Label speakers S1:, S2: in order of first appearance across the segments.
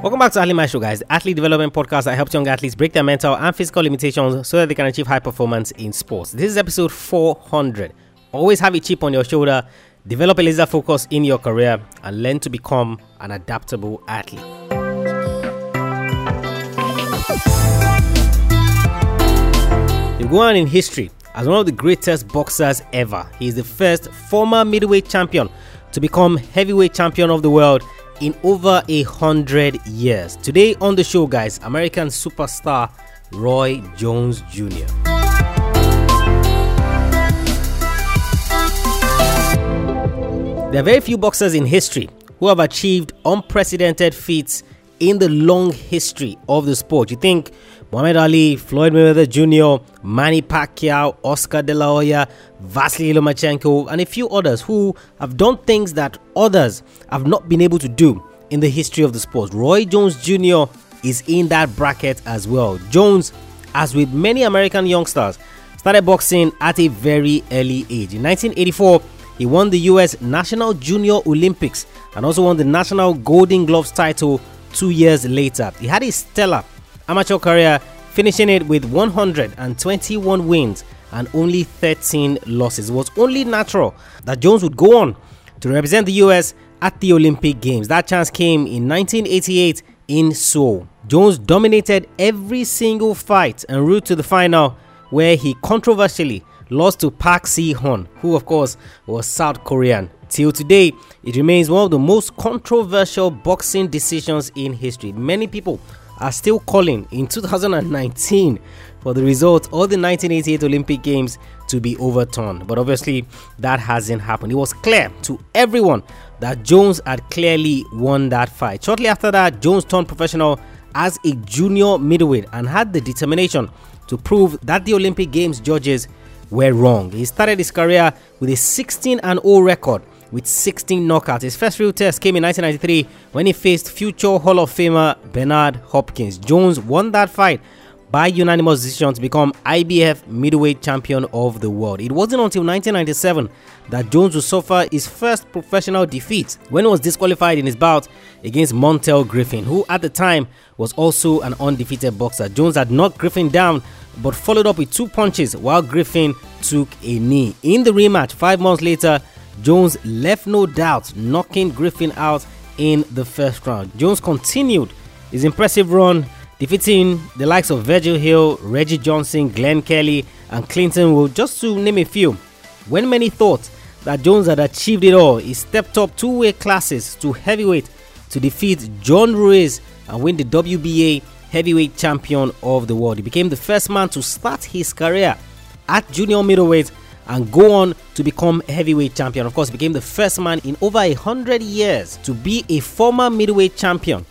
S1: Welcome back to Athlete Maestro, guys, the athlete development podcast that helps young athletes break their mental and physical limitations so that they can achieve high performance in sports. This is episode 400. Always have a chip on your shoulder, develop a laser focus in your career, and learn to become an adaptable athlete. He'll go on in history as one of the greatest boxers ever. He is the first former middleweight champion to become heavyweight champion of the world in over a hundred years. Today on the show, guys, American superstar Roy Jones Jr. There are very few boxers in history who have achieved unprecedented feats in the long history of the sport. You think Muhammad Ali, Floyd Mayweather Jr., Manny Pacquiao, Oscar De La Hoya, Vasily Lomachenko, and a few others who have done things that others have not been able to do in the history of the sport. Roy Jones Jr. is in that bracket as well. Jones, as with many American youngsters, started boxing at a very early age. In 1984, he won the US National Junior Olympics and also won the National Golden Gloves title two years later. He had a stellar amateur career, finishing it with 121 wins and only 13 losses. It was only natural that Jones would go on to represent the US at the Olympic Games. That chance came in 1988 in Seoul. Jones dominated every single fight en route to the final, where he controversially lost to Park Si-hun, who of course was South Korean. Till today, it remains one of the most controversial boxing decisions in history. Many people are still calling in 2019 for the result of the 1988 Olympic Games to be overturned. But obviously, that hasn't happened. It was clear to everyone that Jones had clearly won that fight. Shortly after that, Jones turned professional as a junior middleweight and had the determination to prove that the Olympic Games judges were wrong. He started his career with a 16 0 record with 16 knockouts. His first real test came in 1993 when he faced future Hall of Famer Bernard Hopkins. Jones won that fight by unanimous decision to become IBF middleweight champion of the world. It wasn't until 1997 that Jones would suffer his first professional defeat when he was disqualified in his bout against Montel Griffin, who at the time was also an undefeated boxer. Jones had knocked Griffin down but followed up with two punches while Griffin took a knee. In the rematch, five months later, Jones left no doubt, knocking Griffin out in the first round. Jones continued his impressive run, defeating the likes of Virgil Hill, Reggie Johnson, Glen Kelly, and Clinton Will, just to name a few. When many thought that Jones had achieved it all, he stepped up two weight classes to heavyweight to defeat John Ruiz and win the WBA heavyweight champion of the world. He became the first man to start his career at junior middleweight and go on to become heavyweight champion. Of course, became the first man in over a hundred years to be a former middleweight champion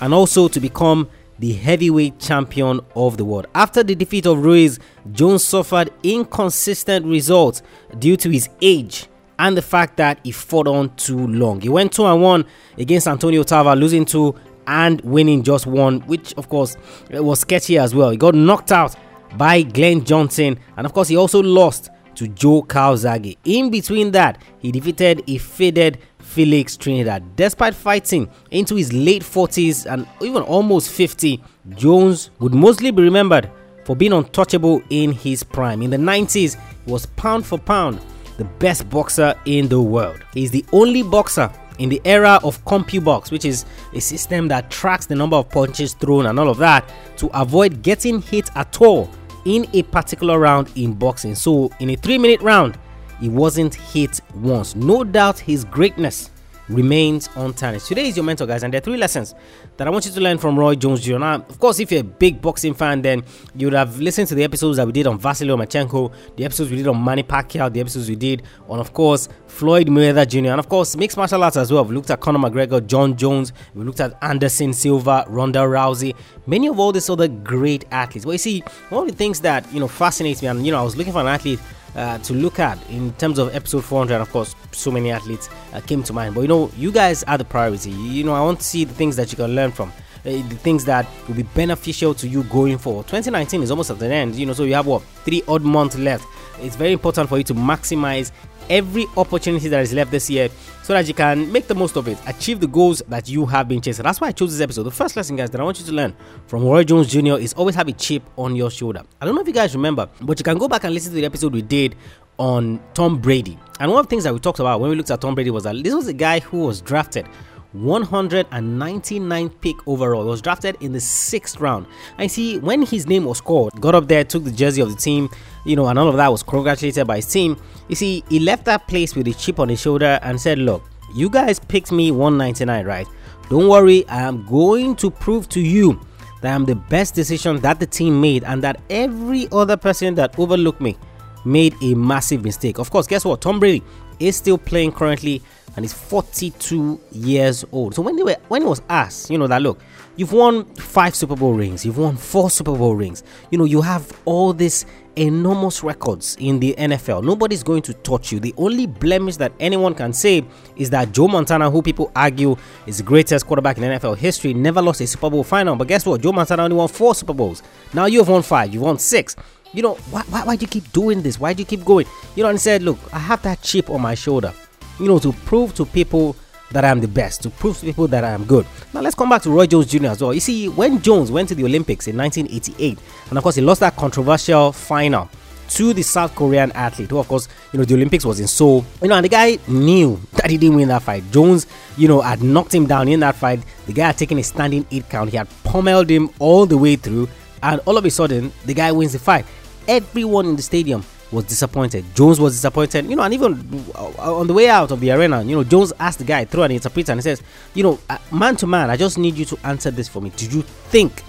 S1: and also to become the heavyweight champion of the world. After the defeat of Ruiz, Jones suffered inconsistent results due to his age and the fact that he fought on too long. He went 2 and 1 against Antonio Tarver, losing 2 and winning just 1, which of course was sketchy as well. He got knocked out by Glen Johnson, and of course, he also lost to Joe Calzaghe. In between that, he defeated a faded Felix Trinidad. Despite fighting into his late 40s and even almost 50, Jones would mostly be remembered for being untouchable in his prime. In the 90s, he was pound for pound the best boxer in the world. He's the only boxer in the era of CompuBox, which is a system that tracks the number of punches thrown and all of that, to avoid getting hit at all in a particular round in boxing. So, in a three minute round, he wasn't hit once. No doubt his greatness remains untarnished. Today is your mentor, guys, and there are three lessons that I want you to learn from Roy Jones Jr. Now, of course, if you're a big boxing fan, then you would have listened to the episodes that we did on Vasily Lomachenko, the episodes we did on Manny Pacquiao, the episodes we did on, of course, Floyd Mayweather Jr., and of course, mixed martial arts as well. We looked at Conor McGregor, Jon Jones, we looked at Anderson Silva, Ronda Rousey, many of all these other great athletes. But you see, one of the things that you know fascinates me, and you know, I was looking for an athlete uh, to look at in terms of episode 400. Of course, so many athletes uh, came to mind, but you know, you guys are the priority. You know, I want to see the things that you can learn from. Uh, the things that will be beneficial to you going forward. 2019 is almost at the end, you know, so you have what three odd months left. It's very important for you to maximize every opportunity that is left this year so that you can make the most of it, achieve the goals that you have been chasing. That's why I chose this episode. The first lesson, guys, that I want you to learn from Roy Jones Jr. is always have a chip on your shoulder. I don't know if you guys remember, but you can go back and listen to the episode we did on Tom Brady. And one of the things that we talked about when we looked at Tom Brady was that this was a guy who was drafted 199th pick overall. He was drafted in the sixth round. I see when his name was called, got up there, took the jersey of the team, you know, and all of that was congratulated by his team. You see, he left that place with a chip on his shoulder and said, Look, you guys picked me 199, right? Don't worry, I am going to prove to you that I'm the best decision that the team made and that every other person that overlooked me made a massive mistake. Of course, guess what? Tom Brady is still playing currently and he's 42 years old. So when they were when he was asked, you know, that look, you've won five Super Bowl rings, you've won four Super Bowl rings, you know, you have all these enormous records in the NFL. Nobody's going to touch you. The only blemish that anyone can say is that Joe Montana, who people argue is the greatest quarterback in NFL history, never lost a Super Bowl final. But guess what? Joe Montana only won four Super Bowls. Now you have won five, you've won six you know, why, why, why do you keep doing this? Why do you keep going? You know, and said, look, I have that chip on my shoulder you know, to prove to people that I'm the best, to prove to people that I am good. Now let's come back to Roy Jones Jr. as well. You see, when Jones went to the Olympics in 1988, and of course he lost that controversial final to the South Korean athlete, who of course, you know, the Olympics was in Seoul. You know, and the guy knew that he didn't win that fight. Jones, you know, had knocked him down in that fight. The guy had taken a standing eight count. He had pummeled him all the way through, and all of a sudden, the guy wins the fight. Everyone in the stadium was disappointed. Jones was disappointed. You know, and even uh, on the way out of the arena, you know, Jones asked the guy through an interpreter and he says, you know, uh, man to man, I just need you to answer this for me. Did you think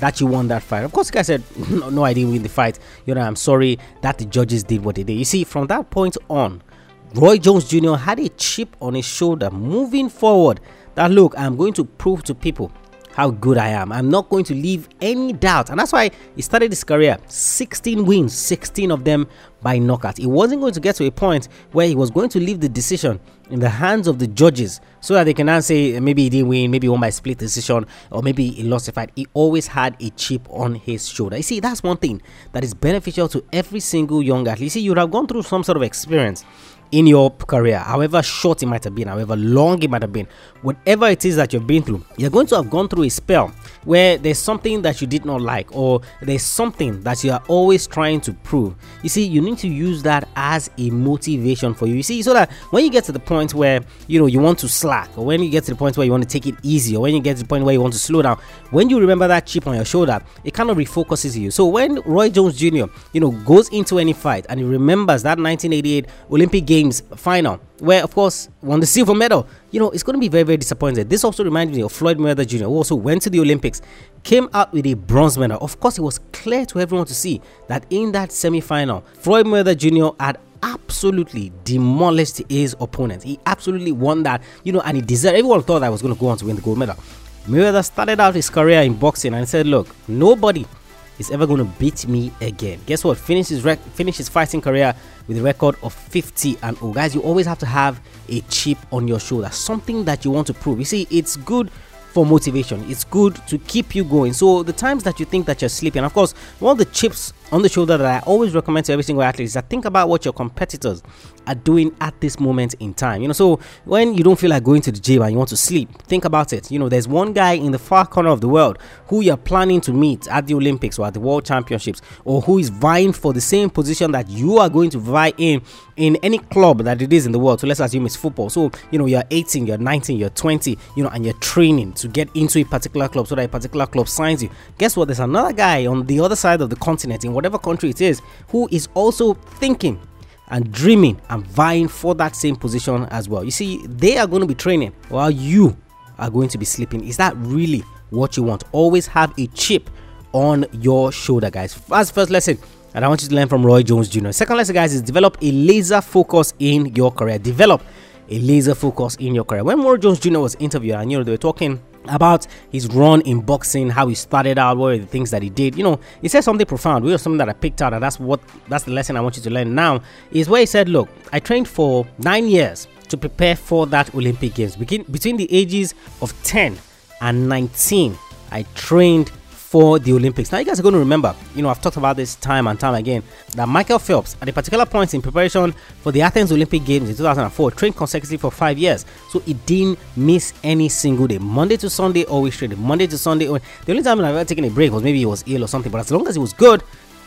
S1: that you won that fight? Of course, the guy said, no, no, I didn't win the fight. You know, I'm sorry that the judges did what they did. You see, from that point on, Roy Jones Jr. had a chip on his shoulder moving forward that look, I'm going to prove to people how good I am. I'm not going to leave any doubt. And that's why he started his career 16 wins, 16 of them by knockout. He wasn't going to get to a point where he was going to leave the decision in the hands of the judges so that they can now say eh, maybe he didn't win, maybe he won by split decision, or maybe he lost a fight. He always had a chip on his shoulder. You see, that's one thing that is beneficial to every single young athlete. You see, you have gone through some sort of experience in your career, however short it might have been, however long it might have been, whatever it is that you've been through, you're going to have gone through a spell where there's something that you did not like, or there's something that you are always trying to prove. You see, you need to use that as a motivation for you. You see, so that when you get to the point where you know you want to slack, or when you get to the point where you want to take it easy, or when you get to the point where you want to slow down, when you remember that chip on your shoulder, it kind of refocuses you. So when Roy Jones Jr. you know goes into any fight and he remembers that 1988 Olympic Games Games final, where of course won the silver medal. You know, it's going to be very, very disappointed. This also reminds me of Floyd Mayweather Jr., who also went to the Olympics, came out with a bronze medal. Of course, it was clear to everyone to see that in that semi-final, Floyd Mayweather Jr. had absolutely demolished his opponent. He absolutely won that, you know, and he deserved. Everyone thought I was going to go on to win the gold medal. Mayweather started out his career in boxing and said, "Look, nobody is ever going to beat me again. Guess what? Finish his rec- finish his fighting career with a record of 50 and oh, guys, you always have to have a chip on your shoulder, something that you want to prove. You see, it's good for motivation. It's good to keep you going. So the times that you think that you're sleeping, of course, one of the chips on the shoulder that I always recommend to every single athlete is that think about what your competitors are doing at this moment in time. You know, so when you don't feel like going to the gym and you want to sleep, think about it. You know, there's one guy in the far corner of the world who you're planning to meet at the Olympics or at the World Championships, or who is vying for the same position that you are going to vie in in any club that it is in the world. So let's assume it's football. So, you know, you're 18, you're 19, you're 20, you know, and you're training to get into a particular club so that a particular club signs you. Guess what? There's another guy on the other side of the continent in whatever country it is who is also thinking and dreaming and vying for that same position as well. You see, they are going to be training while you are going to be sleeping. Is that really what you want? Always have a chip on your shoulder, guys. That's first lesson. And I want you to learn from Roy Jones Jr. Second lesson, guys, is develop a laser focus in your career. Develop a laser focus in your career. When Roy Jones Jr. was interviewed, I knew they were talking about his run in boxing, how he started out, what are the things that he did. You know, he said something profound. We have something that I picked out, and that's what that's the lesson I want you to learn now. Is where he said, "Look, I trained for nine years to prepare for that Olympic Games. Begin between the ages of 10 and 19, I trained for the Olympics. Now, you guys are going to remember, you know, I've talked about this time and time again, that Michael Phelps, at a particular point in preparation for the Athens Olympic Games in 2004, trained consecutively for five years. So he didn't miss any single day. Monday to Sunday, always trained. Monday to Sunday. Oh, the only time I've ever taken a break was maybe he was ill or something. But as long as he was good,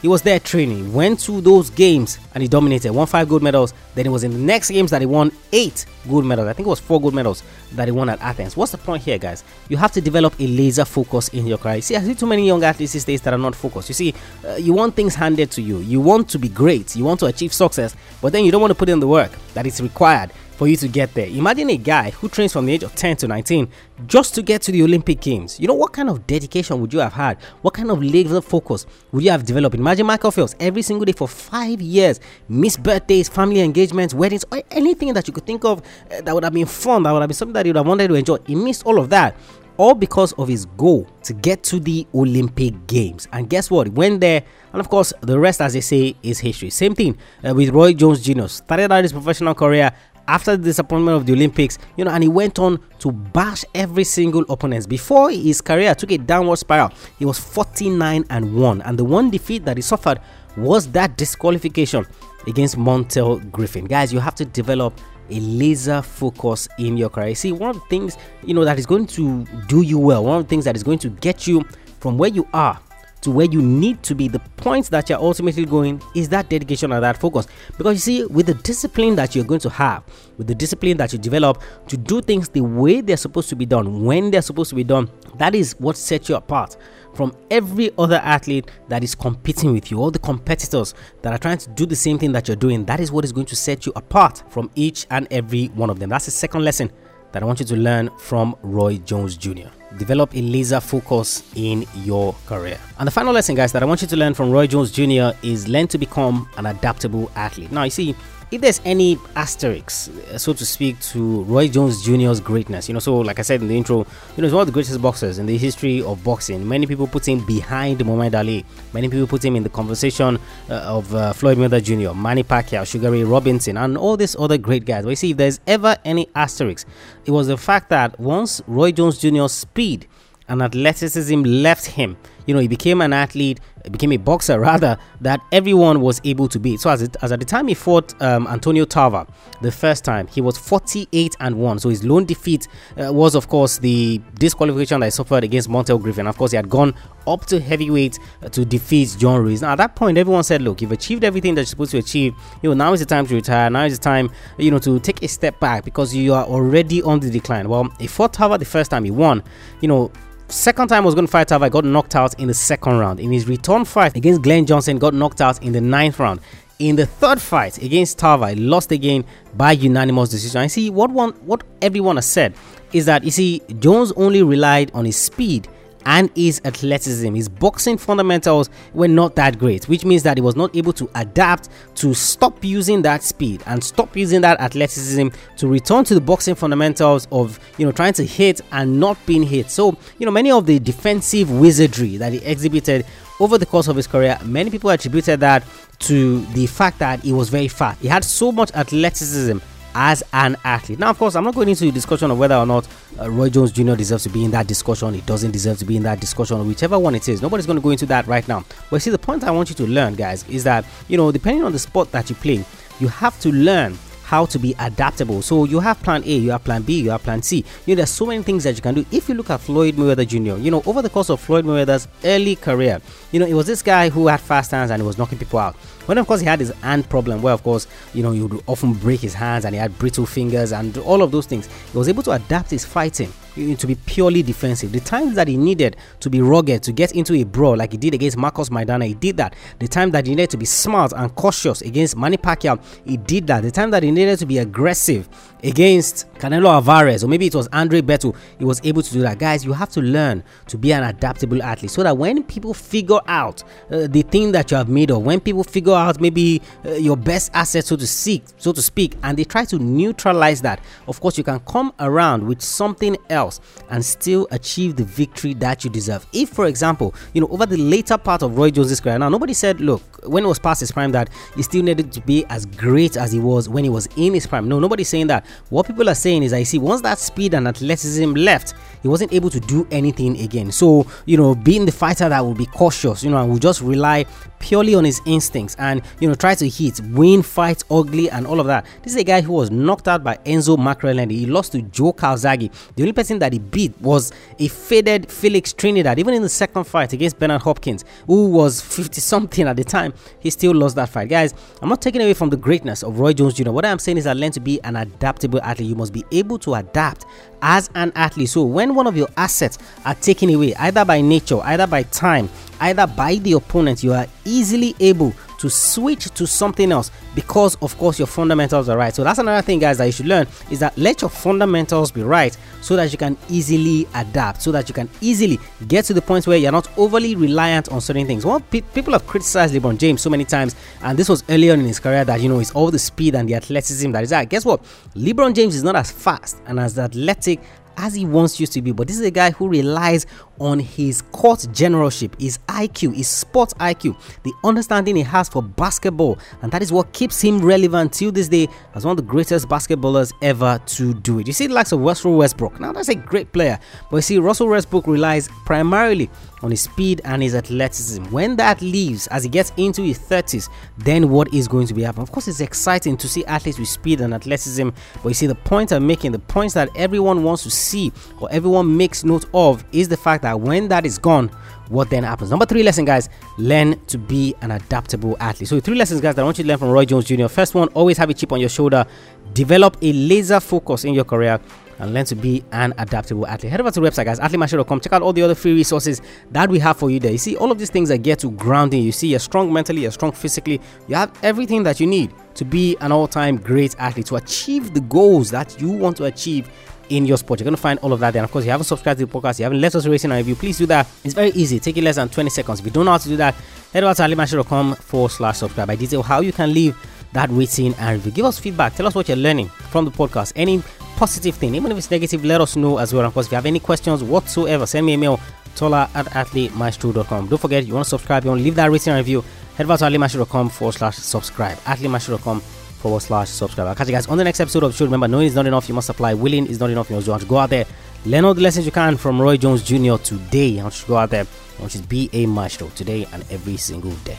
S1: he was there training, went to those games and he dominated, won five gold medals. Then it was in the next games that he won eight gold medals. I think it was four gold medals that he won at Athens. What's the point here, guys? You have to develop a laser focus in your career. See, I see too many young athletes these days that are not focused. You see, uh, you want things handed to you, you want to be great, you want to achieve success, but then you don't want to put in the work that is required for you to get there. Imagine a guy who trains from the age of 10 to 19 just to get to the Olympic Games. You know, what kind of dedication would you have had? What kind of laser focus would you have developed? Imagine Michael Phelps every single day for five years, miss birthdays, family engagements, weddings, or anything that you could think of uh, that would have been fun, that would have been something that you would have wanted to enjoy. He missed all of that all because of his goal to get to the Olympic Games. And guess what? He went there, and of course, the rest, as they say, is history. Same thing uh, with Roy Jones Jr. Started out his professional career after the disappointment of the Olympics, you know, and he went on to bash every single opponent. Before his career took a downward spiral, he was 49 and 1, and the one defeat that he suffered was that disqualification against Montel Griffin. Guys, you have to develop a laser focus in your career. See, one of the things you know that is going to do you well, one of the things that is going to get you from where you are to where you need to be, the points that you're ultimately going is that dedication and that focus. Because you see, with the discipline that you're going to have, with the discipline that you develop to do things the way they're supposed to be done, when they're supposed to be done, that is what sets you apart from every other athlete that is competing with you, all the competitors that are trying to do the same thing that you're doing. That is what is going to set you apart from each and every one of them. That's the second lesson that I want you to learn from Roy Jones Jr. Develop a laser focus in your career. And the final lesson, guys, that I want you to learn from Roy Jones Jr. is learn to become an adaptable athlete. Now, you see, if there's any asterisk, uh, so to speak, to Roy Jones Jr.'s greatness, you know, so like I said in the intro, you know, he's one of the greatest boxers in the history of boxing. Many people put him behind Muhammad Ali. Many people put him in the conversation uh, of uh, Floyd Mayweather Jr., Manny Pacquiao, Sugar Ray Robinson, and all these other great guys. But you see, if there's ever any asterisk, it was the fact that once Roy Jones Jr.'s speed and athleticism left him. You know, he became an athlete, became a boxer rather, that everyone was able to beat. So, as, it, as at the time he fought um, Antonio Tarver the first time, he was 48 and 1. So, his lone defeat uh, was, of course, the disqualification that he suffered against Montel Griffin. Of course, he had gone up to heavyweight uh, to defeat John Ruiz. Now, at that point, everyone said, Look, you've achieved everything that you're supposed to achieve. You know, now is the time to retire. Now is the time, you know, to take a step back because you are already on the decline. Well, he fought Tarver the first time he won. You know, Second time was going to fight Tarver, got knocked out in the second round. In his return fight against Glen Johnson, got knocked out in the ninth round. In the third fight against he lost again by unanimous decision. I see what one, what everyone has said is that you see Jones only relied on his speed and his athleticism. His boxing fundamentals were not that great, which means that he was not able to adapt to stop using that speed and stop using that athleticism to return to the boxing fundamentals of you know trying to hit and not being hit. So, you know, many of the defensive wizardry that he exhibited over the course of his career, many people attributed that to the fact that he was very fat. He had so much athleticism as an athlete. Now, of course, I'm not going into the discussion of whether or not uh, Roy Jones Jr. deserves to be in that discussion. He doesn't deserve to be in that discussion, whichever one it is. Nobody's going to go into that right now. But see, the point I want you to learn, guys, is that you know, depending on the sport that you play, you have to learn how to be adaptable. So you have plan A, you have plan B, you have plan C. You know, there's so many things that you can do. If you look at Floyd Mayweather Jr., you know, over the course of Floyd Mayweather's early career, you know, it was this guy who had fast hands and he was knocking people out. When of course he had his hand problem, where of course, you know, he would often break his hands and he had brittle fingers and all of those things. He was able to adapt his fighting to be purely defensive. The times that he needed to be rugged, to get into a brawl like he did against Marcos Maidana, he did that. The time that he needed to be smart and cautious against Manny Pacquiao, he did that. The time that he needed to be aggressive against Canelo Alvarez, or maybe it was Andre Berto, he was able to do that. Guys, you have to learn to be an adaptable athlete so that when people figure out uh, the thing that you have made of, when people figure out maybe uh, your best asset, so to seek, so to speak, and they try to neutralize that, of course, you can come around with something else and still achieve the victory that you deserve. If, for example, you know, over the later part of Roy Jones's career, now nobody said, look, when it was past his prime that he still needed to be as great as he was when he was in his prime. No, nobody's saying that. What people are saying is, I see once that speed and athleticism left, he wasn't able to do anything again. So, you know, being the fighter that will be cautious, you know, and will just rely purely on his instincts and, you know, try to hit, win, fight ugly, and all of that. This is a guy who was knocked out by Enzo Maccarinelli. He lost to Joe Calzaghe. The only person that he beat was a faded Felix Trinidad. Even in the second fight against Bernard Hopkins, who was 50 something at the time, he still lost that fight. Guys, I'm not taking away from the greatness of Roy Jones Jr. What I'm saying is that learn to be an adaptable athlete. You must be able to adapt as an athlete. So when one of your assets are taken away, either by nature, either by time, either by the opponent, you are easily able to switch to something else because of course your fundamentals are right. So that's another thing guys that you should learn is that let your fundamentals be right so that you can easily adapt so that you can easily get to the point where you're not overly reliant on certain things. Well pe- people have criticized LeBron James so many times and this was earlier in his career that you know it's all the speed and the athleticism that is that guess what? LeBron James is not as fast and as athletic as he once used to be. But this is a guy who relies on his court generalship, his IQ, his sports IQ, the understanding he has for basketball, and that is what keeps him relevant till this day as one of the greatest basketballers ever to do it. You see the likes of Russell Westbrook. Now that's a great player, but you see Russell Westbrook relies primarily on his speed and his athleticism. When that leaves, as he gets into his 30s, then what is going to be happening? Of course, it's exciting to see athletes with speed and athleticism, but you see, the point I'm making, the points that everyone wants to see or everyone makes note of, is the fact that when that is gone, what then happens? Number three lesson, guys, learn to be an adaptable athlete. So, three lessons, guys, that I want you to learn from Roy Jones Jr. First one, always have a chip on your shoulder, develop a laser focus in your career and learn to be an adaptable athlete. Head over to the website, guys, athletemaestro.com. Check out all the other free resources that we have for you there. You see, all of these things that get to grounding. You see, you're strong mentally, you're strong physically. You have everything that you need to be an all time great athlete, to achieve the goals that you want to achieve in your sport. You're going to find all of that there. And of course, if you haven't subscribed to the podcast, you haven't left us a rating and review, please do that. It's very easy. Take less than 20 seconds. If you don't know how to do that, head over to athletemaestro.com forward slash subscribe. I detail how you can leave that rating and review. Give us feedback. Tell us what you're learning from the podcast. Any positive thing, even if it's negative, let us know as well. And of course, if you have any questions whatsoever, send me a mail tola at athletemaestro.com. Don't forget, you want to subscribe, you want to leave that rating and review, head over to athletemaestro.com forward slash subscribe. athletemaestro.com forward slash subscribe. I'll catch you guys on the next episode of show. Remember, knowing is not enough, you must apply. Willing is not enough, you must want to go out there. Learn all the lessons you can from Roy Jones Jr. today. I want you to go out there. I want you to be a maestro today and every single day.